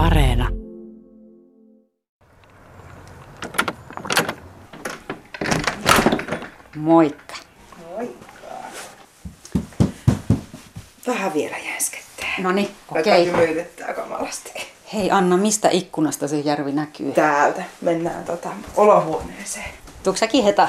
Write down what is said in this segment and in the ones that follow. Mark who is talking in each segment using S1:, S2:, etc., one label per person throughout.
S1: Areena.
S2: Moikka.
S3: Vähän vielä jänskettää.
S2: No niin, okei.
S3: hymyilyttää kamalasti.
S2: Hei Anna, mistä ikkunasta se järvi näkyy?
S3: Täältä mennään tota olohuoneeseen.
S2: Säkin heta?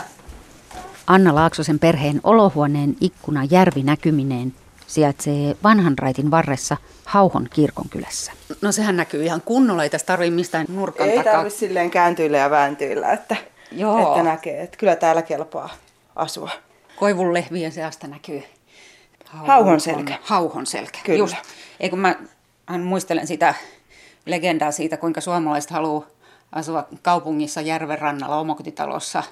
S2: Anna Laaksosen perheen olohuoneen ikkuna järvi näkymineen sijaitsee vanhan raitin varressa Hauhon kirkonkylässä. No sehän näkyy ihan kunnolla, ei tässä tarvitse mistään nurkan
S3: Ei
S2: takaa.
S3: tarvitse silleen kääntyillä ja vääntyillä, että,
S2: Joo.
S3: että näkee, että kyllä täällä kelpaa asua.
S2: Koivun lehvien seasta näkyy
S3: Hauhon selkä.
S2: Hauhon selkä,
S3: Kyllä.
S2: just. Ei kun mä hän muistelen sitä legendaa siitä, kuinka suomalaiset haluaa asua kaupungissa järven rannalla omakotitalossa,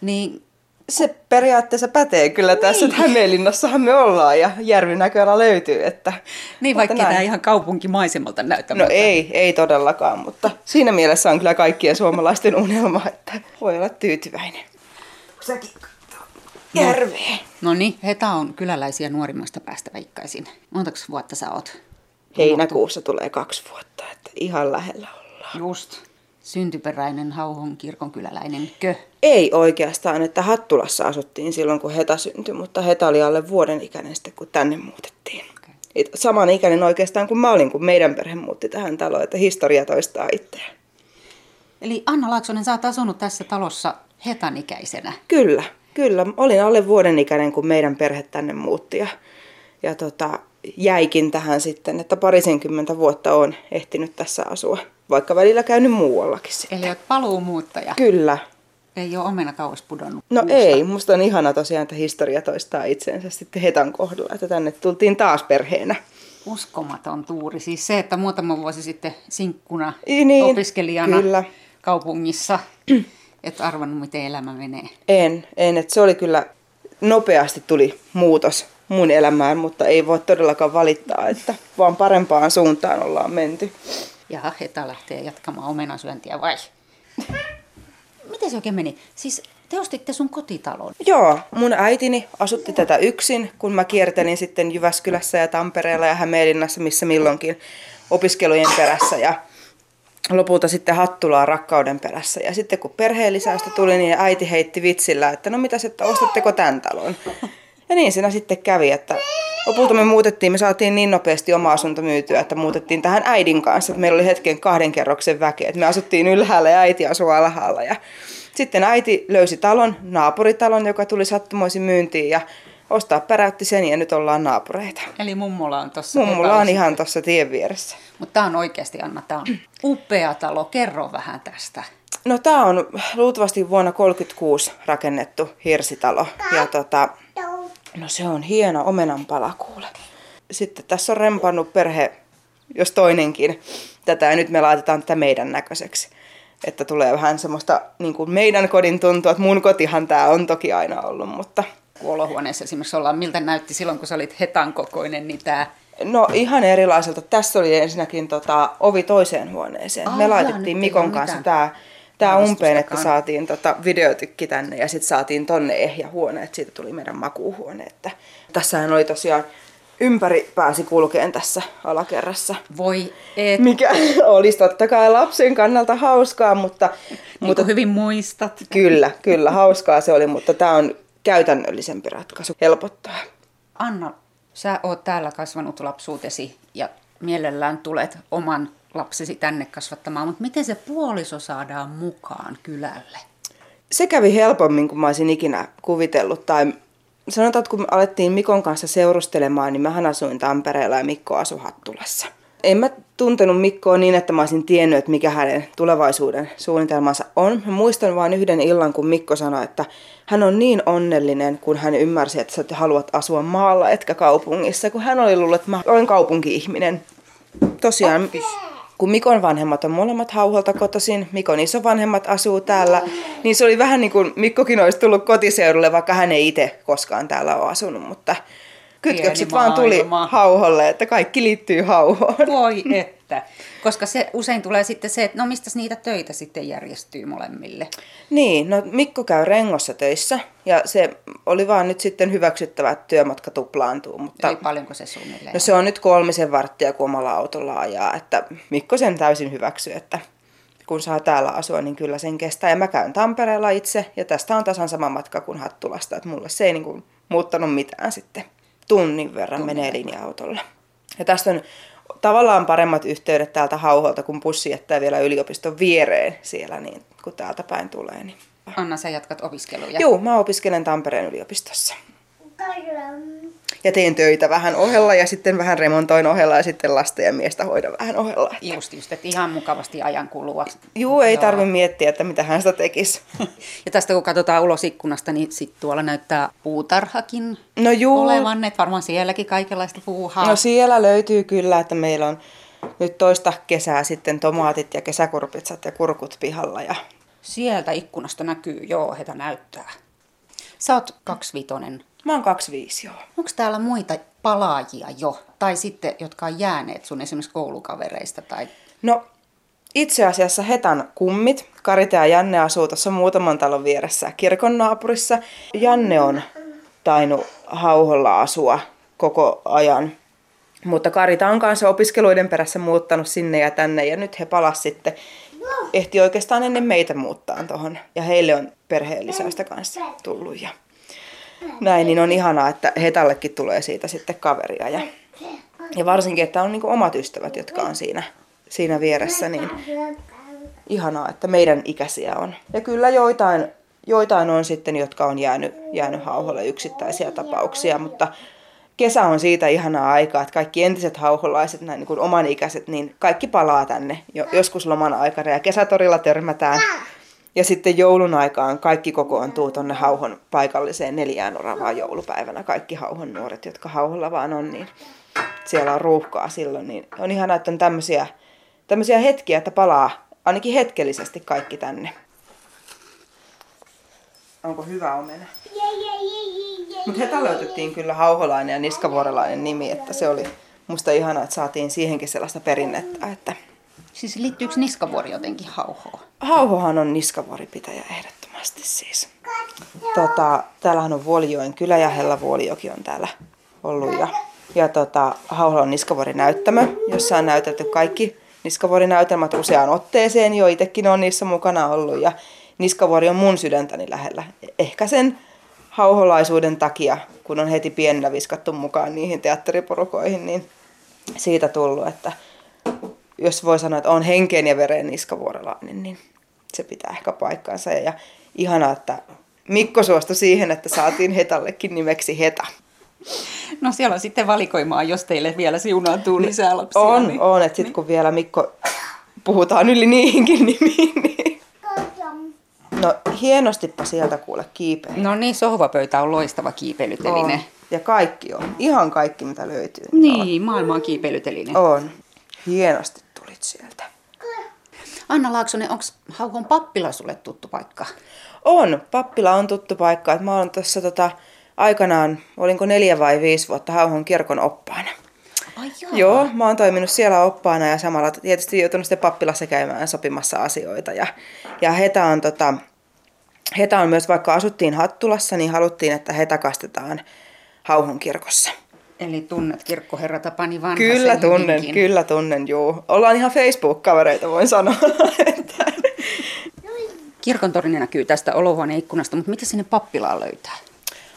S2: niin
S3: Se periaatteessa pätee kyllä tässä, että Hämeenlinnassahan me ollaan ja järvi näköala löytyy. Että,
S2: Niin, vaikka
S3: näin.
S2: tämä ihan kaupunkimaisemalta näyttää.
S3: No ei, ei todellakaan, mutta siinä mielessä on kyllä kaikkien suomalaisten unelma, että voi olla tyytyväinen. Säkin järveen.
S2: No niin, Heta on kyläläisiä nuorimmasta päästä veikkaisin. Montako vuotta sä oot?
S3: Heinäkuussa tulee kaksi vuotta, että ihan lähellä ollaan.
S2: Just. Syntyperäinen Hauhon kirkon kyläläinen kö.
S3: Ei oikeastaan, että Hattulassa asuttiin silloin, kun Heta syntyi, mutta Heta oli alle vuoden ikäinen sitten, kun tänne muutettiin. Et Saman ikäinen oikeastaan kuin mä olin, kun meidän perhe muutti tähän taloon, että historia toistaa itseään.
S2: Eli Anna Laaksonen, sä oot asunut tässä talossa Hetan ikäisenä.
S3: Kyllä, kyllä. Olin alle vuoden ikäinen, kun meidän perhe tänne muutti ja, ja tota, jäikin tähän sitten, että parisenkymmentä vuotta on ehtinyt tässä asua, vaikka välillä käynyt muuallakin sitten.
S2: Eli oot paluumuuttaja.
S3: Kyllä.
S2: Ei ole omena kauas pudonnut.
S3: No
S2: puusta.
S3: ei, musta on ihana tosiaan, että historia toistaa itseensä sitten Hetan kohdalla, että tänne tultiin taas perheenä.
S2: Uskomaton tuuri. Siis se, että muutama vuosi sitten sinkkuna
S3: I niin,
S2: opiskelijana
S3: kyllä.
S2: kaupungissa, et arvannut, miten elämä menee.
S3: En, en, että se oli kyllä, nopeasti tuli muutos mun elämään, mutta ei voi todellakaan valittaa, että vaan parempaan suuntaan ollaan menty.
S2: Ja Heta lähtee jatkamaan omenasyöntiä vai? Miten se oikein meni? Siis te ostitte sun kotitalon.
S3: Joo, mun äitini asutti tätä yksin, kun mä kiertelin sitten Jyväskylässä ja Tampereella ja Hämeenlinnassa, missä milloinkin opiskelujen perässä ja lopulta sitten Hattulaa rakkauden perässä. Ja sitten kun perheellisäystä tuli, niin äiti heitti vitsillä, että no mitäs, että ostatteko tämän talon? Ja niin siinä sitten kävi, että lopulta me muutettiin, me saatiin niin nopeasti oma asunto myytyä, että muutettiin tähän äidin kanssa. Että meillä oli hetken kahden kerroksen väkeä, että me asuttiin ylhäällä ja äiti asui alhaalla. Ja sitten äiti löysi talon, naapuritalon, joka tuli sattumoisin myyntiin ja ostaa päräytti sen ja nyt ollaan naapureita.
S2: Eli mummola on tuossa.
S3: Mummulla on ihan tuossa tien vieressä.
S2: Mutta tämä on oikeasti, Anna, tämä on upea talo. Kerro vähän tästä.
S3: No tämä on luultavasti vuonna 1936 rakennettu hirsitalo. Ja tota, no se on hieno omenan palakuule. Sitten tässä on rempannut perhe, jos toinenkin, tätä ja nyt me laitetaan tätä meidän näköiseksi. Että tulee vähän semmoista niin kuin meidän kodin tuntua, että mun kotihan tämä on toki aina ollut, mutta
S2: olohuoneessa esimerkiksi ollaan, miltä näytti silloin, kun sä olit Hetan kokoinen, niin tämä...
S3: No ihan erilaiselta. Tässä oli ensinnäkin tota, ovi toiseen huoneeseen.
S2: Ai
S3: Me laitettiin Mikon kanssa
S2: mitään
S3: tämä tää umpeen, että saatiin tota, videotykki tänne ja sitten saatiin tonne ehjähuone, että siitä tuli meidän makuuhuone. Että tässähän oli tosiaan ympäri pääsi kulkeen tässä alakerrassa.
S2: Voi et,
S3: Mikä olisi totta kai lapsen kannalta hauskaa, mutta,
S2: niin
S3: mutta
S2: hyvin muistat.
S3: kyllä, kyllä hauskaa se oli, mutta tämä on käytännöllisempi ratkaisu, helpottaa.
S2: Anna, sä oot täällä kasvanut lapsuutesi ja mielellään tulet oman lapsesi tänne kasvattamaan, mutta miten se puoliso saadaan mukaan kylälle?
S3: se kävi helpommin kuin mä olisin ikinä kuvitellut. Tai sanotaan, että kun me alettiin Mikon kanssa seurustelemaan, niin mähän asuin Tampereella ja Mikko asui Hattulassa. En mä tuntenut Mikkoa niin, että mä olisin tiennyt, että mikä hänen tulevaisuuden suunnitelmansa on. Mä muistan vain yhden illan, kun Mikko sanoi, että hän on niin onnellinen, kun hän ymmärsi, että sä haluat asua maalla etkä kaupungissa, kun hän oli luullut, että mä olen kaupunki-ihminen. Tosiaan, kun Mikon vanhemmat on molemmat hauholta kotoisin, Mikon isovanhemmat asuu täällä, niin se oli vähän niin kuin Mikkokin olisi tullut kotiseudulle, vaikka hän ei itse koskaan täällä ole asunut, mutta kytkökset vaan tuli
S2: maailma.
S3: hauholle, että kaikki liittyy hauhoon.
S2: Voi että. Koska se usein tulee sitten se, että no mistä niitä töitä sitten järjestyy molemmille.
S3: Niin, no Mikko käy Rengossa töissä ja se oli vaan nyt sitten hyväksyttävä, että työmatka tuplaantuu. Mutta
S2: Eli paljonko se suunnilleen
S3: no se on nyt kolmisen varttia, kun omalla autolla ajaa, että Mikko sen täysin hyväksyy, että kun saa täällä asua, niin kyllä sen kestää. Ja mä käyn Tampereella itse ja tästä on tasan sama matka kuin Hattulasta, että mulle se ei niin kuin muuttanut mitään sitten. Tunnin verran
S2: Tunnin
S3: menee linja-autolla. Ja tästä on tavallaan paremmat yhteydet täältä Hauholta, kun bussi jättää vielä yliopiston viereen siellä, niin kun täältä päin tulee. Niin.
S2: Anna, sä jatkat opiskeluja.
S3: Joo, mä opiskelen Tampereen yliopistossa. Ja teen töitä vähän ohella ja sitten vähän remontoin ohella ja sitten lasten ja miestä hoidan vähän ohella.
S2: Just, just, että ihan mukavasti ajan kulua.
S3: Juu, ei
S2: Joo.
S3: tarvi miettiä, että mitä hän sitä tekisi.
S2: Ja tästä kun katsotaan ulos ikkunasta, niin sitten tuolla näyttää puutarhakin
S3: No juu.
S2: olevan, että varmaan sielläkin kaikenlaista puuhaa.
S3: No siellä löytyy kyllä, että meillä on nyt toista kesää sitten tomaatit ja kesäkurpitsat ja kurkut pihalla. Ja...
S2: Sieltä ikkunasta näkyy, joo, heitä näyttää. Sä oot kaksivitonen.
S3: Mä oon 25, joo.
S2: Onko täällä muita palaajia jo? Tai sitten, jotka on jääneet sun esimerkiksi koulukavereista? Tai...
S3: No itse asiassa Hetan kummit, Karita ja Janne asuu tuossa muutaman talon vieressä kirkon naapurissa. Janne on tainnut hauholla asua koko ajan. Mutta Karita on kanssa opiskeluiden perässä muuttanut sinne ja tänne ja nyt he palas sitten. Ehti oikeastaan ennen meitä muuttaa tuohon. Ja heille on perheen lisäystä kanssa tullut. Ja näin, niin on ihanaa, että Hetallekin tulee siitä sitten kaveria. Ja, ja varsinkin, että on niin omat ystävät, jotka on siinä, siinä vieressä, niin ihanaa, että meidän ikäisiä on. Ja kyllä joitain, joitain on sitten, jotka on jäänyt, jäänyt hauholle yksittäisiä tapauksia, mutta kesä on siitä ihanaa aikaa, että kaikki entiset hauholaiset, näin niin kuin oman ikäiset, niin kaikki palaa tänne jo, joskus loman aikana ja kesätorilla törmätään. Ja sitten joulun aikaan kaikki kokoontuu tuonne Hauhon paikalliseen neljään oravaan joulupäivänä. Kaikki Hauhon nuoret, jotka Hauholla vaan on, niin siellä on ruuhkaa silloin. Niin on ihanaa, että on tämmöisiä, tämmöisiä hetkiä, että palaa ainakin hetkellisesti kaikki tänne. Onko hyvä omena? Mutta heta löytettiin kyllä hauholainen ja niskavuorelainen nimi, että se oli musta ihanaa, että saatiin siihenkin sellaista perinnettä, että
S2: Siis liittyykö niskavuori jotenkin hauhoon?
S3: Hauhohan on niskavuoripitäjä ehdottomasti siis. Tota, täällähän on Vuolijoen kylä ja Hella Vuolijoki on täällä ollut. Ja, ja tota, Hauholla on niskavuorinäyttämö, jossa on näytelty kaikki niskavuorinäytelmät useaan otteeseen. Jo itsekin on niissä mukana ollut ja niskavuori on mun sydäntäni lähellä. Ehkä sen hauholaisuuden takia, kun on heti pienellä viskattu mukaan niihin teatteriporukoihin, niin siitä tullut, että jos voi sanoa, että on henkeen ja vereen niskavuorelainen, niin se pitää ehkä paikkaansa. Ja, ihanaa, että Mikko suostui siihen, että saatiin Hetallekin nimeksi Heta.
S2: No siellä on sitten valikoimaa, jos teille vielä siunaantuu lisää lapsia.
S3: On,
S2: niin...
S3: on. Että sitten kun vielä Mikko puhutaan yli niihinkin nimiin, niin... No hienostipa sieltä kuule kiipeä.
S2: No niin, sohvapöytä on loistava kiipeilyteline.
S3: On. Ja kaikki on. Ihan kaikki, mitä löytyy. niin
S2: Niin, maailma on kiipeilyteline.
S3: On. Hienosti sieltä.
S2: Anna Laaksonen, onko Hauhon pappila sulle tuttu paikka?
S3: On. Pappila on tuttu paikka. Mä oon tuossa tota, aikanaan, olinko neljä vai viisi vuotta Hauhon kirkon oppaana.
S2: Ai joo.
S3: Joo, mä oon toiminut siellä oppaana ja samalla tietysti joutunut sitten pappilassa käymään sopimassa asioita. Ja, ja Heta on tota, Heta on myös, vaikka asuttiin Hattulassa, niin haluttiin, että Heta kastetaan Hauhon kirkossa.
S2: Eli tunnet kirkkoherra Tapani Vanhasen
S3: Kyllä tunnen,
S2: hyvinkin.
S3: kyllä tunnen, juu. Ollaan ihan Facebook-kavereita, voin sanoa. Että-
S2: Kirkon torni näkyy tästä olohuoneen ikkunasta, mutta mitä sinne pappilaan löytää?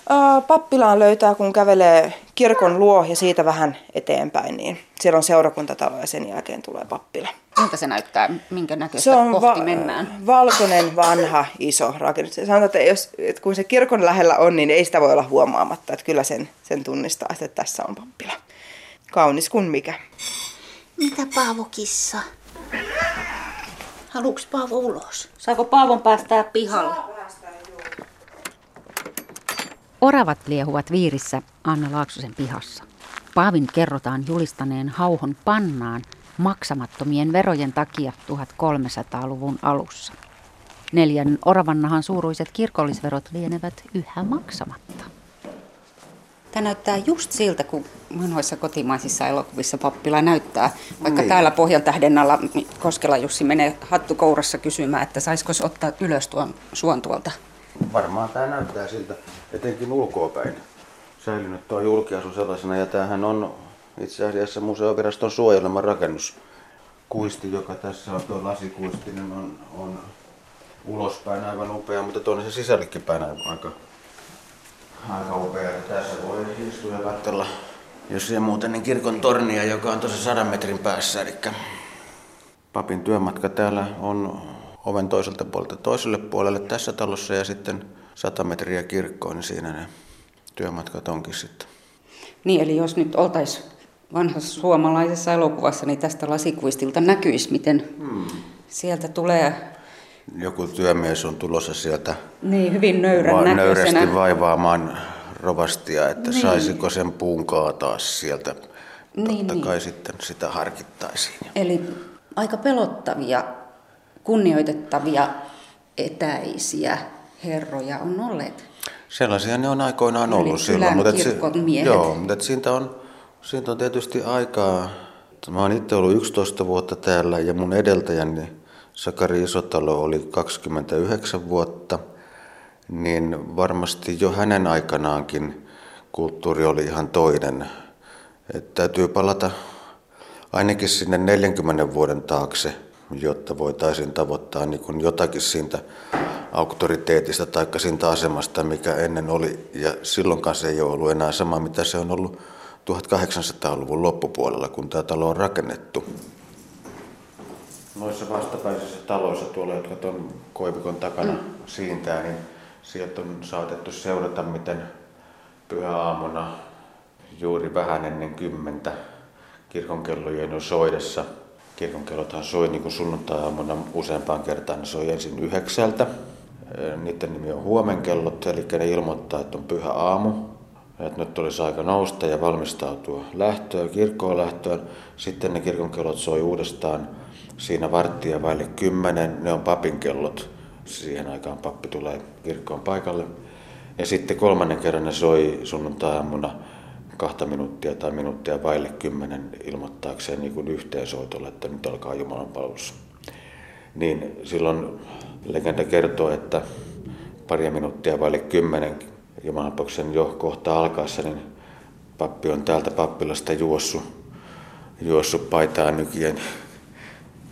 S3: Ää, Pappilaan löytää, kun kävelee kirkon luo ja siitä vähän eteenpäin, niin siellä on seurakuntatalo ja sen jälkeen tulee pappila.
S2: Miltä se näyttää? Minkä näköistä
S3: Se on
S2: kohti
S3: va-
S2: mennään?
S3: valkoinen, vanha, iso rakennus. Sanotaan, että, jos, että kun se kirkon lähellä on, niin ei sitä voi olla huomaamatta. Että kyllä sen, sen tunnistaa, että tässä on pappila. Kaunis kuin mikä.
S2: Mitä Paavo-kissa? Haluuks Paavo ulos? Saako Paavon päästää pihalle? Oravat liehuvat viirissä Anna Laaksosen pihassa. Paavin kerrotaan julistaneen hauhon pannaan maksamattomien verojen takia 1300-luvun alussa. Neljän oravannahan suuruiset kirkollisverot lienevät yhä maksamatta. Tämä näyttää just siltä, kun vanhoissa kotimaisissa elokuvissa pappila näyttää. Vaikka
S1: Niin.
S2: täällä Pohjan tähden alla niin Koskela Jussi menee hattu kourassa kysymään, että saisiko ottaa ylös tuon suon tuolta.
S1: Varmaan tämä näyttää siltä, etenkin ulkoapäin säilynyt tuo julkiasu sellaisena. Ja tämähän on itse asiassa museoviraston suojelema rakennus. Kuisti, joka tässä on tuo lasikuistinen, on, on ulospäin aivan upea, mutta tuonne se sisällekin päin aika, aika upea. Ja tässä voi istua ja katsella, jos ei muuten, niin kirkon tornia, joka on tuossa sadan metrin päässä. Eli papin työmatka täällä on oven toiselta puolelta toiselle puolelle tässä talossa ja sitten 100 metriä kirkkoon, niin siinä ne työmatkat onkin sitten.
S2: Niin, eli jos nyt oltaisiin vanhassa suomalaisessa elokuvassa, niin tästä lasikuistilta näkyisi, miten hmm. sieltä tulee
S1: Joku työmies on tulossa sieltä
S2: niin hyvin nöyrän näköisenä.
S1: nöyrästi vaivaamaan rovastia, että
S2: Niin.
S1: niin. saisiko sen puun kaataa sieltä.
S2: Niin,
S1: Totta
S2: niin.
S1: kai sitten sitä harkittaisiin.
S2: Eli aika pelottavia, kunnioitettavia, etäisiä herroja on olleet.
S1: Sellaisia ne on aikoinaan ollut
S2: kylän
S1: silloin. Mutta et
S2: miehet.
S1: Joo, mutta et siitä, on, siitä on tietysti aikaa. Mä oon itse ollut 11 vuotta täällä ja mun edeltäjäni Sakari Isotalo oli 29 vuotta. Niin varmasti jo hänen aikanaankin kulttuuri oli ihan toinen. Et täytyy palata ainakin sinne 40 vuoden taakse, jotta voitaisiin tavoittaa niin jotakin siitä auktoriteetista tai siitä asemasta, mikä ennen oli. Ja silloinkaan se ei ole ollut enää sama, mitä se on ollut 1800-luvun loppupuolella, kun tämä talo on rakennettu. Noissa vastapäisissä taloissa tuolla, jotka tuon koivikon takana mm. siintää, niin sieltä on saatettu seurata, miten pyhäaamuna juuri vähän ennen kymmentä kirkonkellojen jo soidessa. Kirkonkellothan soi niin kuin sunnuntai-aamuna useampaan kertaan. Ne soi ensin yhdeksältä. Niiden nimi on huomenkellot, eli ne ilmoittaa, että on pyhä aamu. Että nyt olisi aika nousta ja valmistautua lähtöön, kirkkoon lähtöön. Sitten ne kirkonkellot soi uudestaan siinä varttia vaille kymmenen. Ne on papin kellot. Siihen aikaan pappi tulee kirkkoon paikalle. Ja sitten kolmannen kerran ne soi sunnuntai-aamuna kahta minuuttia tai minuuttia vaille kymmenen ilmoittaakseen niin yhteensoitolle, että nyt alkaa Jumalan palvelus. Niin silloin legenda kertoo, että pari minuuttia vaille kymmenen Jumalanpalveluksen jo kohta alkaessa, niin pappi on täältä pappilasta juossut, juossut paitaa nykien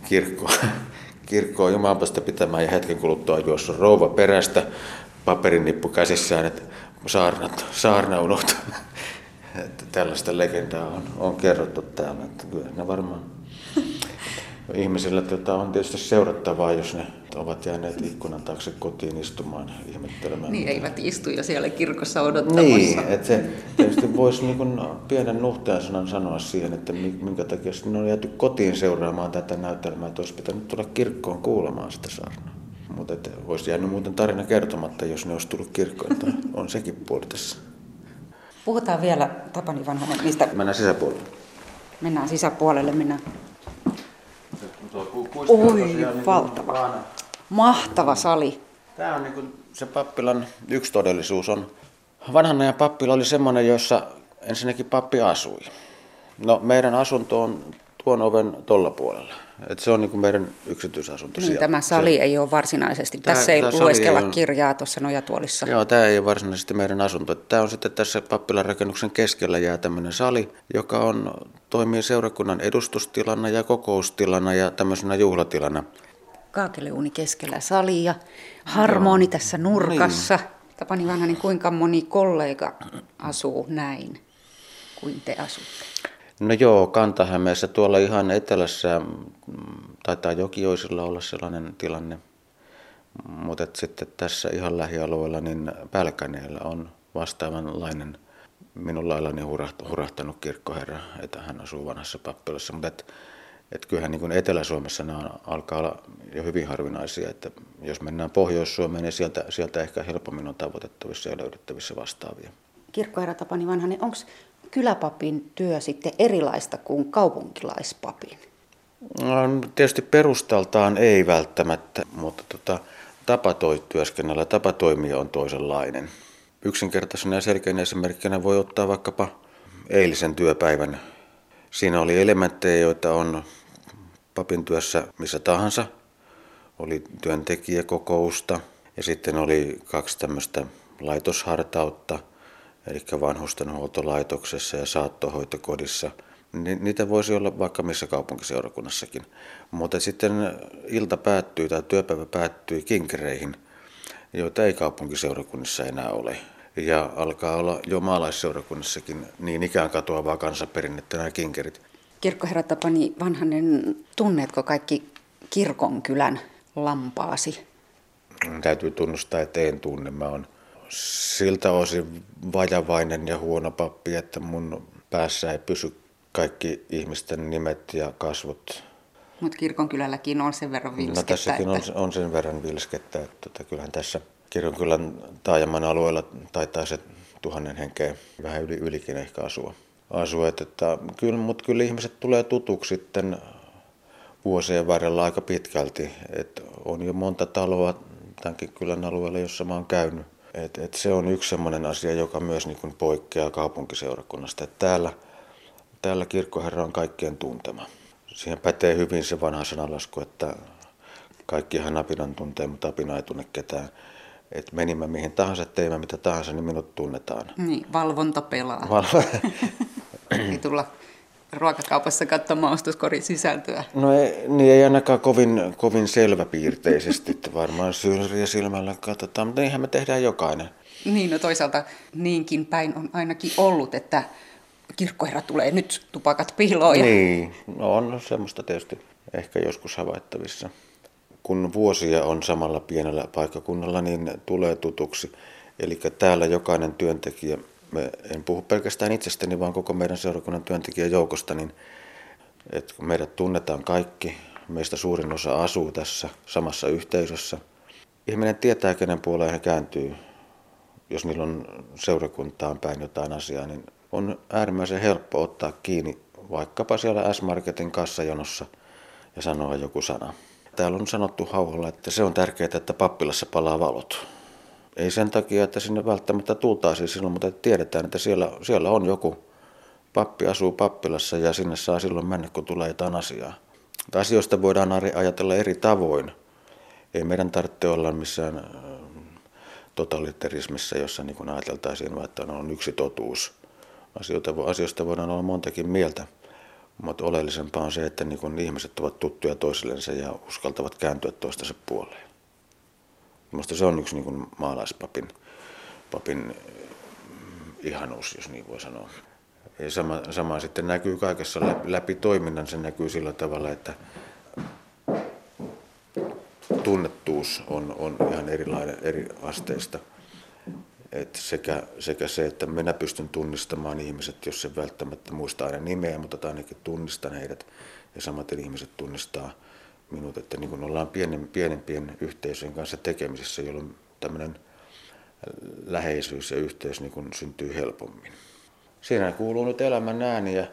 S1: kirkkoon, kirkkoon Jumalanpalvelusta pitämään ja hetken kuluttua juossut rouva perästä paperinippu käsissään, että saarna, saarna. Että tällaista legendaa on, on kerrottu täällä. Että kyllä ne varmaan ihmisille tota, on tietysti seurattavaa, jos ne ovat jääneet ikkunan taakse kotiin istumaan ihmettelemään.
S2: Niin
S1: mitä-
S2: eivät istu jo siellä kirkossa odottamassa.
S1: Niin, että se tietysti voisi niin kuin pienen nuhtajan sanan sanoa siihen, että mi- minkä takia sinne on jääty kotiin seuraamaan tätä näytelmää, että olisi pitänyt tulla kirkkoon kuulemaan sitä saarnaa. Mutta että olisi jäänyt muuten tarina kertomatta, jos ne olisi tullut kirkkoon, että on sekin puoli tässä.
S2: Puhutaan vielä, Tapani Vanhanen, mistä
S1: Mennään sisäpuolelle.
S2: mennään sisäpuolelle. Mennään.
S1: Oi,
S2: Oi, valtava. Mahtava sali.
S1: Tämä on niin kuin se pappilan yksi todellisuus on. Vanhan ajan pappila oli semmoinen, jossa ensinnäkin pappi asui. No meidän asunto on tuon oven tuolla puolella. Et se on niin kuin meidän yksityisasunto
S2: Niin, tämä sali
S1: Se-
S2: ei ole varsinaisesti.
S1: Tää-
S2: Tässä ei lueskella
S1: ei
S2: kirjaa tuossa nojatuolissa.
S1: Joo, tämä ei ole varsinaisesti meidän asunto. Tämä on sitten tässä pappilan rakennuksen keskellä jää tämmöinen sali, joka on, toimii seurakunnan edustustilana ja kokoustilana ja tämmöisenä juhlatilana.
S2: Kaakeleuni keskellä salia, harmoni tässä nurkassa.
S1: Niin.
S2: Tapani Vanhanen, kuinka moni kollega asuu näin kuin te asutte?
S1: No joo, Kantahämeessä tuolla ihan etelässä mm, taitaa Jokioisilla olla sellainen tilanne. Mutta sitten tässä ihan lähialueella niin Pälkäneellä on vastaavanlainen minun laillani huraht- hurahtanut kirkkoherra, että hän asuu vanhassa pappilassa. Mutta et, et kyllähän niin Etelä-Suomessa nämä alkaa olla jo hyvin harvinaisia, että jos mennään Pohjois-Suomeen, niin sieltä, sieltä ehkä helpommin on tavoitettavissa ja löydettävissä vastaavia.
S2: Kirkkoherra Tapani Vanhanen, onko kyläpapin työ sitten erilaista kuin kaupunkilaispapin?
S1: No, tietysti perustaltaan ei välttämättä, mutta tota, tapa toi työskennellä, tapa toimia on toisenlainen. yksinkertaisena ja selkeänä esimerkkinä voi ottaa vaikkapa eilisen työpäivän. Siinä oli elementtejä, joita on papin työssä missä tahansa. Oli työntekijäkokousta ja sitten oli kaksi tämmöistä laitoshartautta, eli vanhustenhuoltolaitoksessa ja saattohoitokodissa. Niitä voisi olla vaikka missä kaupunkiseurakunnassakin. Mutta sitten ilta päättyy tai työpäivä päättyy kinkereihin, joita ei kaupunkiseurakunnissa enää ole. Ja alkaa olla jo maalaisseurakunnassakin niin ikään katoavaa kansanperinnettä nämä kinkerit.
S2: Kirkkoherra Tapani Vanhanen, tunneetko kaikki kirkonkylän lampaasi?
S1: Täytyy tunnustaa, että en tunne. Mä oon siltä osin vajavainen ja huono pappi, että mun päässä ei pysy kaikki ihmisten nimet ja kasvot.
S2: Mutta kirkonkylälläkin on sen verran vilskettä.
S1: No tässäkin että... on, on sen verran vilskettä, että tota, kyllähän tässä kirkonkylän taajaman alueella taitaa se tuhannen henkeä vähän yli, ylikin ehkä asua. asua että, että, kyllä, mutta kyllä ihmiset tulee tutuksi sitten vuosien varrella aika pitkälti. Et on jo monta taloa tämänkin kylän alueella, jossa mä oon käynyt. Et, et se on yksi sellainen asia, joka myös niin poikkeaa kaupunkiseurakunnasta. Et täällä, täällä kirkkoherra on kaikkien tuntema. Siihen pätee hyvin se vanha sanalasku, että kaikkihan apinan tuntee, mutta apina ei tunne ketään. Että menimme mihin tahansa, teimme mitä tahansa, niin minut tunnetaan.
S2: Niin, valvonta pelaa. Val- ei tulla ruokakaupassa katsomaan ostoskorin sisältöä?
S1: No ei, niin ei ainakaan kovin, kovin selväpiirteisesti, että varmaan syrjiä silmällä katsotaan, mutta niinhän me tehdään jokainen.
S2: Niin, no toisaalta niinkin päin on ainakin ollut, että kirkkoherra tulee nyt tupakat piiloon. Ja...
S1: Niin, no on semmoista tietysti ehkä joskus havaittavissa. Kun vuosia on samalla pienellä paikkakunnalla, niin tulee tutuksi. Eli täällä jokainen työntekijä en puhu pelkästään itsestäni, vaan koko meidän seurakunnan työntekijäjoukosta, niin että kun meidät tunnetaan kaikki, meistä suurin osa asuu tässä samassa yhteisössä. Ihminen tietää, kenen puoleen he kääntyy, jos niillä on seurakuntaan päin jotain asiaa, niin on äärimmäisen helppo ottaa kiinni vaikkapa siellä S-Marketin kassajonossa ja sanoa joku sana. Täällä on sanottu hauholla, että se on tärkeää, että pappilassa palaa valot. Ei sen takia, että sinne välttämättä tultaisiin silloin, mutta tiedetään, että siellä, siellä on joku pappi asuu pappilassa ja sinne saa silloin mennä, kun tulee jotain asiaa. Asioista voidaan ajatella eri tavoin. Ei meidän tarvitse olla missään äh, totalitarismissa, jossa niin kuin ajateltaisiin, että on yksi totuus. Asioita, asioista voidaan olla montakin mieltä, mutta oleellisempaa on se, että niin kuin ihmiset ovat tuttuja toisillensa ja uskaltavat kääntyä toistensa puoleen. Minusta se on yksi niin kuin maalaispapin papin eh, ihanuus, jos niin voi sanoa. Ja sama, sama sitten näkyy kaikessa läpi, toiminnan. Se näkyy sillä tavalla, että tunnettuus on, on ihan erilainen eri asteista. Et sekä, sekä se, että minä pystyn tunnistamaan ihmiset, jos se välttämättä muista aina nimeä, mutta ainakin tunnistan heidät. Ja samaten ihmiset tunnistaa minut, että niin kuin ollaan pienen, pienempien yhteisöjen kanssa tekemisissä, jolloin tämmöinen läheisyys ja yhteys niin kuin syntyy helpommin. Siinä kuuluu nyt elämän ääni ja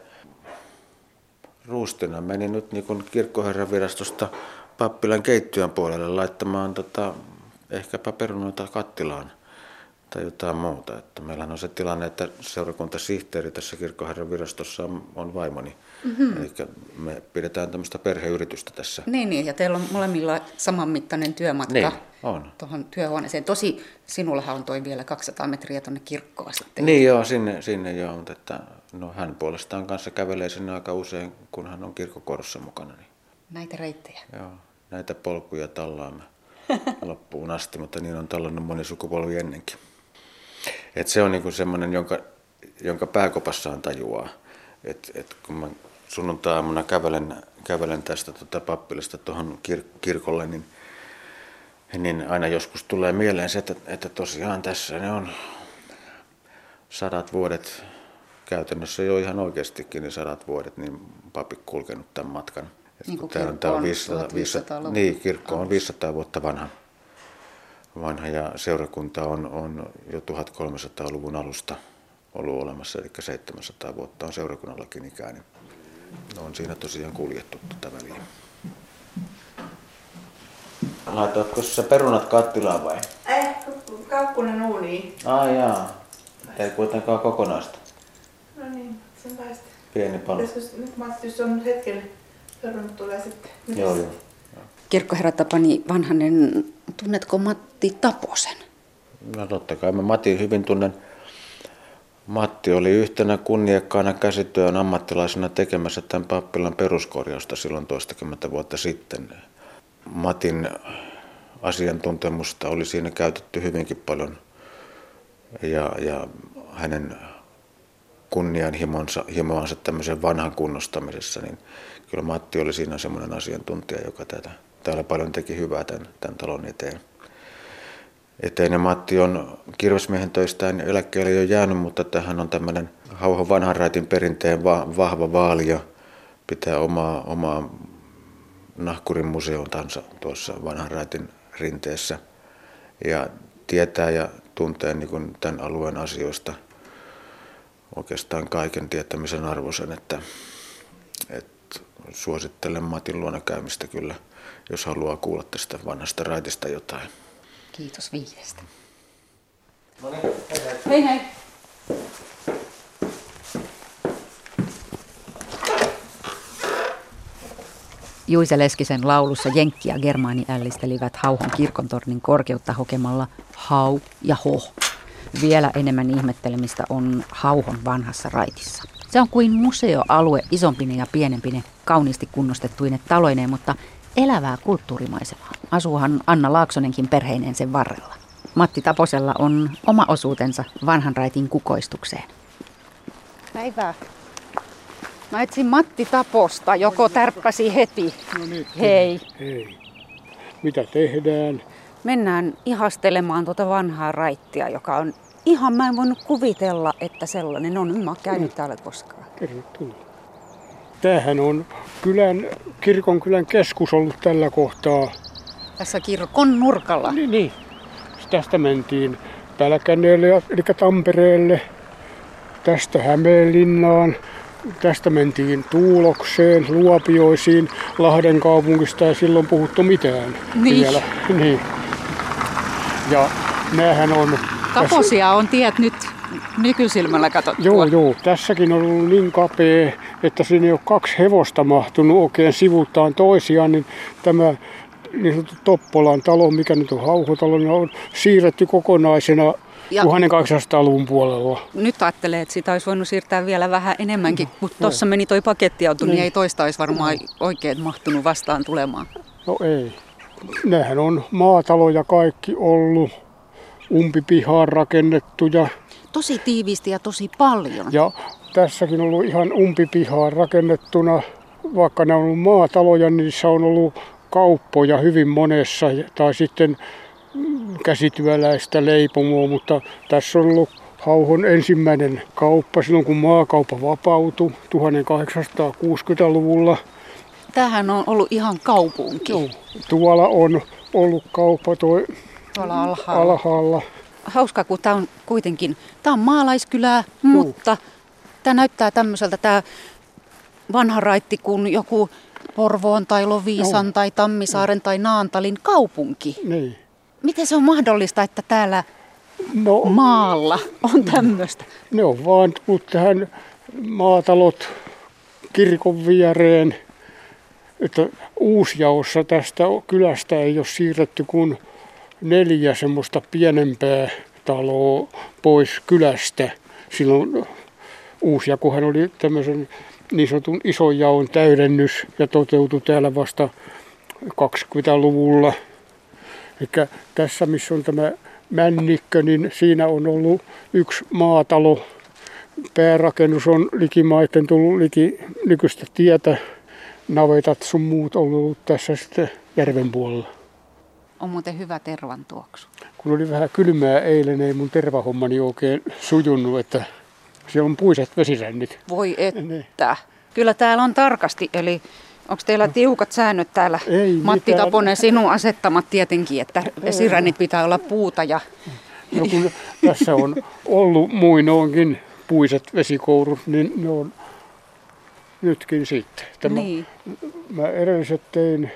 S1: Ruustina meni nyt niin kuin kirkkoherran virastosta pappilan keittiön puolelle laittamaan tota, ehkäpä perunoita kattilaan tai jotain muuta. Että meillähän on se tilanne, että seurakuntasihteeri tässä kirkkoherran virastossa on, on vaimoni. Mm-hmm. Eli me pidetään tämmöistä perheyritystä tässä.
S2: Niin, niin, ja teillä on molemmilla samanmittainen työmatka
S1: niin, on.
S2: tuohon työhuoneeseen. Tosi sinullahan on toi vielä 200 metriä tuonne kirkkoon sitten.
S1: Niin joo, sinne, sinne joo, mutta että, no, hän puolestaan kanssa kävelee sinne aika usein, kun hän on kirkkokorossa mukana. Niin.
S2: Näitä reittejä.
S1: Joo, näitä polkuja tallaamme loppuun asti, mutta niin on tallannut moni sukupolvi ennenkin. Et se on niinku semmoinen, jonka, jonka pääkopassaan tajuaa. Et, et kun mä sunnuntai-aamuna kävelen, kävelen tästä tota pappilasta tuohon kir- kirkolle, niin, niin aina joskus tulee mieleen se, että, että tosiaan tässä ne on sadat vuodet, käytännössä jo ihan oikeastikin niin sadat vuodet, niin papi kulkenut tämän matkan.
S2: Niin kuin kirkko on, tämä on 500, 500,
S1: niin, kirkko on 500 vuotta vanha vanha ja seurakunta on, on jo 1300-luvun alusta ollut olemassa, eli 700 vuotta on seurakunnallakin ikäinen. On siinä tosiaan kuljettu tätä väliä. Laitoitko sä perunat kattilaan vai?
S3: Eh, kakkunen uuniin.
S1: Ah jaa. Ei kuitenkaan kokonaista.
S3: No niin, sen päästä.
S1: Pieni palo.
S3: Nyt Matti, jos on hetken hörrynnyt tulee sitten.
S1: Joo, joo.
S2: Kirkkoherra Tapani Vanhanen, tunnetko Matti Taposen?
S1: No totta kai mä Matti hyvin tunnen. Matti oli yhtenä kunniakkaana käsityön ammattilaisena tekemässä tämän pappilan peruskorjausta silloin toistakymmentä vuotta sitten. Matin asiantuntemusta oli siinä käytetty hyvinkin paljon ja, ja hänen kunnianhimonsa tämmöisen vanhan kunnostamisessa, niin kyllä Matti oli siinä semmoinen asiantuntija, joka tätä, täällä paljon teki hyvää tämän, tämän talon eteen. eteen. Ja Matti on kirvesmiehen töistään eläkkeelle jo jäänyt, mutta tähän on tämmöinen Hauhon vanhan raitin perinteen va, vahva vaali ja pitää omaa, omaa nahkurin museontansa tuossa vanhan raitin rinteessä ja tietää ja tuntee niin kuin tämän alueen asioista oikeastaan kaiken tietämisen arvoisen, että, että suosittelen Matin luona käymistä kyllä, jos haluaa kuulla tästä vanhasta raitista jotain.
S2: Kiitos vihjeestä. No niin, hei hei. hei. Juise Leskisen laulussa Jenkki ja Germaani ällistelivät Hauhon kirkontornin korkeutta hokemalla hau ja ho. Vielä enemmän ihmettelemistä on Hauhon vanhassa raitissa. Se on kuin museoalue isompine ja pienempine, kauniisti kunnostettuine taloineen, mutta elävää kulttuurimaisemaa. Asuuhan Anna Laaksonenkin perheineen sen varrella. Matti Taposella on oma osuutensa vanhan raitin kukoistukseen. Päivää. Mä etsin Matti Taposta, joko tärppäsi heti.
S4: No niin,
S2: Hei.
S4: Hei. Mitä tehdään?
S2: Mennään ihastelemaan tuota vanhaa raittia, joka on ihan, mä en voinut kuvitella, että sellainen on. Mä oon käynyt täällä koskaan.
S4: Tervetuloa. Tämähän on kylän, kirkon kylän keskus ollut tällä kohtaa.
S2: Tässä kirkon nurkalla.
S4: Niin, niin. Tästä mentiin Pälkäneelle, eli Tampereelle, tästä Hämeenlinnaan, tästä mentiin Tuulokseen, Luopioisiin, Lahden kaupungista ei silloin puhuttu mitään
S2: Niin.
S4: vielä. Niin. Ja näähän on...
S2: Kaposia on tiet nyt nykysilmällä katsottua.
S4: Joo, joo. Tässäkin on ollut niin kapea, että siinä ei ole kaksi hevosta mahtunut oikein sivuttaan toisiaan, niin tämä niin sanottu Toppolan talo, mikä nyt on Hauhotalo, niin on siirretty kokonaisena
S2: Ja-
S4: 1800-luvun puolella.
S2: Nyt ajattelee, että sitä olisi voinut siirtää vielä vähän enemmänkin, mutta tuossa meni toi pakettiauto, niin
S4: Niin.
S2: ei toista olisi varmaan oikein mahtunut vastaan tulemaan.
S4: No ei. Nämähän on maataloja kaikki ollut, umpipihaan rakennettuja.
S2: Tosi tiiviisti ja tosi paljon.
S4: Ja tässäkin on ollut ihan umpipihaan rakennettuna. Vaikka ne on ollut maataloja, niin niissä on ollut kauppoja hyvin monessa. Tai sitten käsityöläistä leipomoa, mutta tässä on ollut Hauhon ensimmäinen kauppa silloin, kun maakauppa vapautui 1860-luvulla.
S2: Tämähän on ollut ihan kaupunki
S4: Joo. Tuolla on ollut kauppa toi
S2: tuolla alhaalla.
S4: alhaalla.
S2: Hauska, kun tämä on kuitenkin, tämä on maalaiskylää, mutta tämä näyttää tämmöiseltä tämä vanha raitti kuin joku Porvoon tai Loviisan
S4: Joo.
S2: tai Tammisaaren tai Naantalin kaupunki.
S4: Niin.
S2: Miten se on mahdollista, että täällä
S4: No,
S2: maalla on tämmöistä?
S4: ne on vaan tullut tähän maatalot kirkon viereen. Että uusjaossa tästä kylästä ei ole siirretty kuin neljä semmoista pienempää taloa pois kylästä. Silloin uusjakohan oli tämmöisen niin sanotun ison jaon täydennys ja toteutui täällä vasta 20-luvulla. Eli tässä missä on tämä Männikkö, niin siinä on ollut yksi maatalo. Päärakennus on likimaiten tullut liki nykyistä tietä. Navetat sun muut on ollut tässä sitten järven puolella.
S2: On muuten hyvä tervan tuoksu.
S4: Kun oli vähän kylmää eilen, ei mun tervahommani oikein sujunut, että siellä on puiset vesirännit.
S2: Voi
S4: Niin.
S2: että. Kyllä täällä on tarkasti, eli onko teillä tiukat säännöt täällä?
S4: Ei
S2: Matti
S4: mitään.
S2: Taponen, sinun asettamat tietenkin, että vesirännit pitää olla puuta ja
S4: No kun tässä on ollut muinoinkin puiset vesikourut, niin ne on nytkin sitten. Tämä,
S2: niin.
S4: Mä edelliset tein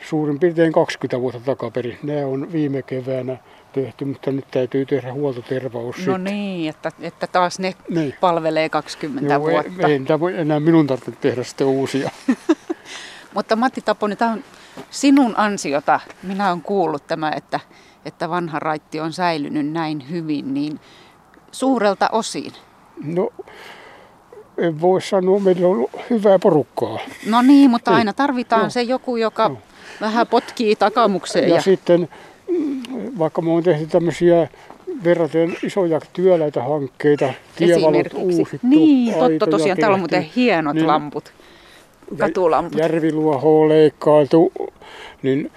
S4: suurin piirtein 20 vuotta takaperin. Nämä on viime keväänä tehty, mutta nyt täytyy tehdä huoltotervaus
S2: No
S4: sitten.
S2: niin, että, että taas ne
S4: Niin.
S2: palvelee 20
S4: Joo,
S2: vuotta.
S4: ei, ei enää minun tarvitse tehdä sitten uusia.
S2: Mutta Matti Taponi, tämä on sinun ansiota. Minä olen kuullut tämä, että, että vanha raitti on säilynyt näin hyvin, niin suurelta osin.
S4: No, en voi sanoa, meillä on ollut hyvää porukkaa.
S2: No niin, mutta
S4: Niin.
S2: aina tarvitaan
S4: Joo.
S2: se joku, joka vähän potkii takamukseen.
S4: Ja,
S2: Ja,
S4: sitten, vaikka me on tehty tämmöisiä verraten isoja työläitä hankkeita, tievalot uusittu,
S2: Niin, totta tosiaan. Täällä on muuten
S4: tehty,
S2: hienot
S4: niin-
S2: lamput, katulamput.
S4: järviluoho on leikkailtu, niin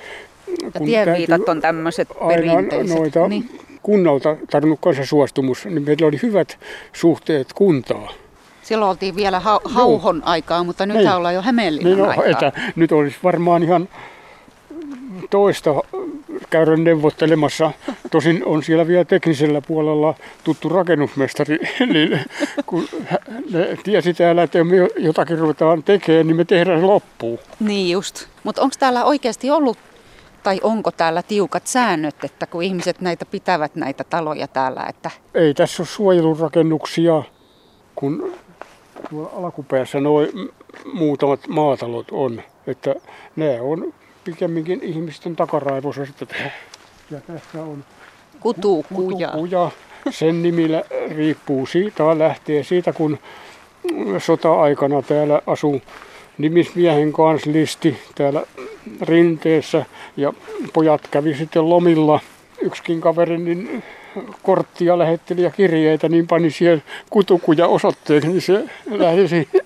S2: Ja
S4: täytyy
S2: on tämmöiset perinteiset.
S4: noita
S2: Niin.
S4: kunnalta tarvinnut kanssa suostumus, niin meillä oli hyvät suhteet kuntaa.
S2: Silloin oltiin vielä ha- hauhon aikaa, mutta nyt
S4: Niin.
S2: ollaan jo Hämeenlinnan
S4: Niin no,
S2: aikaa.
S4: että nyt olisi varmaan ihan toista käydä neuvottelemassa. Tosin on siellä vielä teknisellä puolella tuttu rakennusmestari, niin kun ne tiesi täällä, että me jotakin ruvetaan tekemään, niin me tehdään loppuun.
S2: Niin just. Mutta onko täällä oikeasti ollut, tai onko täällä tiukat säännöt, että kun ihmiset näitä pitävät näitä taloja täällä, että
S4: Ei tässä ole suojelurakennuksia, kun alkupäässä nuo muutamat maatalot on, että ne on pikemminkin ihmisten takaraivossa. Että ja tässä on
S2: kutukuja.
S4: Kutukuja. Sen nimillä riippuu siitä, lähtee siitä, kun sota-aikana täällä asuu nimismiehen kanslisti täällä rinteessä ja pojat kävi sitten lomilla. Yksikin kaveri niin korttia lähetteli ja kirjeitä, niin pani siihen kutukuja osoitteeksi, niin se lähti siihen.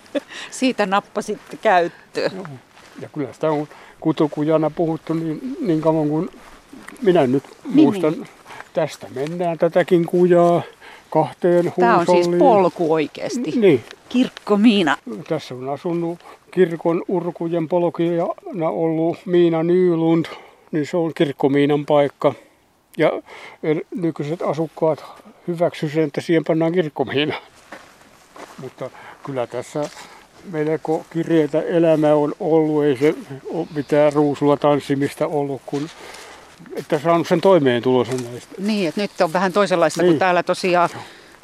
S2: Siitä nappasitte käyttöön.
S4: Ja kyllä sitä on kutukujana puhuttu niin, niin kauan kuin minä nyt muistan. Tästä mennään tätäkin kujaa kahteen
S2: Tämä on siis polku oikeasti.
S4: Niin,
S2: Kirkko Miina.
S4: tässä on asunut kirkon urkujen polkijana ollut Miina Nylund, niin se on kirkkomiinan paikka. Ja nykyiset asukkaat hyväksy sen, että siihen pannaan kirkkomiina. Mutta kyllä tässä melko kirjeitä elämä on ollut, ei se ole mitään ruusulla tanssimista ollut, kun että saanut sen toimeentulonsa näistä.
S2: Niin, että nyt on vähän toisenlaista
S4: Niin.
S2: kuin täällä tosiaan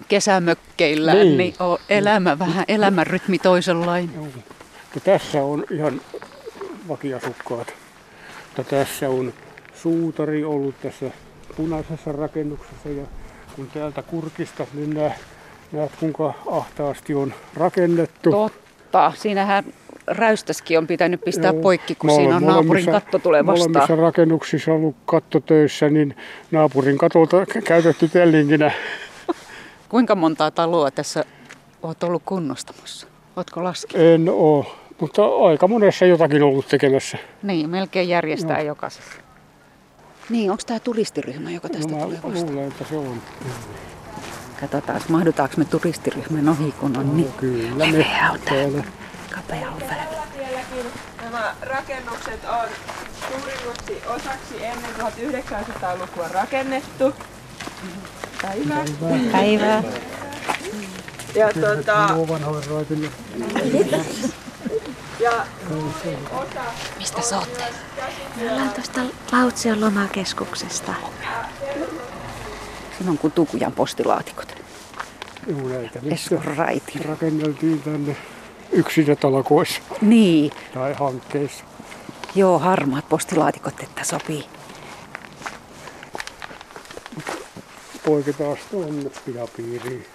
S2: kesämökkeillä, niin,
S4: Niin.
S2: on elämä vähän, elämän rytmi toisenlainen.
S4: Joo. Mutta tässä on ihan vakiasukkaat. Mutta tässä on suutari ollut tässä punaisessa rakennuksessa ja kun täältä kurkista, niin näet, näet kuinka ahtaasti on rakennettu.
S2: Totta, siinähän räystäskin on pitänyt pistää
S4: Joo.
S2: poikki, kun siinä on naapurin katto tulee vastaan.
S4: Molemmissa rakennuksissa ollut kattotöissä, niin naapurin katolta käytetty tellinkinä.
S2: Kuinka montaa taloa tässä olet ollut kunnostamassa? Oletko laskenut?
S4: En ole, mutta aika monessa jotakin ollut tekemässä.
S2: Niin, melkein järjestää jokaisessa. Niin, onko tämä turistiryhmä, joka tästä
S4: No,
S2: tulee vastaan?
S4: luulen, että se on.
S2: Katsotaan, mahdutaanko me turistiryhmän ohi, kun on niin
S4: Kyllä me
S2: Kapea on täällä. kapea on.
S5: Sielläkin nämä rakennukset on suurimmaksi osaksi ennen 1900-lukua rakennettu. Päivää.
S2: Päivää.
S5: Ja tota,
S4: Joo, vanhojen raitin.
S5: ja
S2: Mistä sä oot?
S6: Me ollaan tuosta Lautsion lomakeskuksesta.
S2: Siinä on kutukujan postilaatikot.
S4: Joo, näitä nyt
S2: Eskon raitin.
S4: rakenneltiin tänne yksinätalkoissa
S2: Niin,
S4: tai hankkeissa.
S2: joo, harmaat postilaatikot, että sopii.
S4: Poiketaan tuonne pihapiiriin.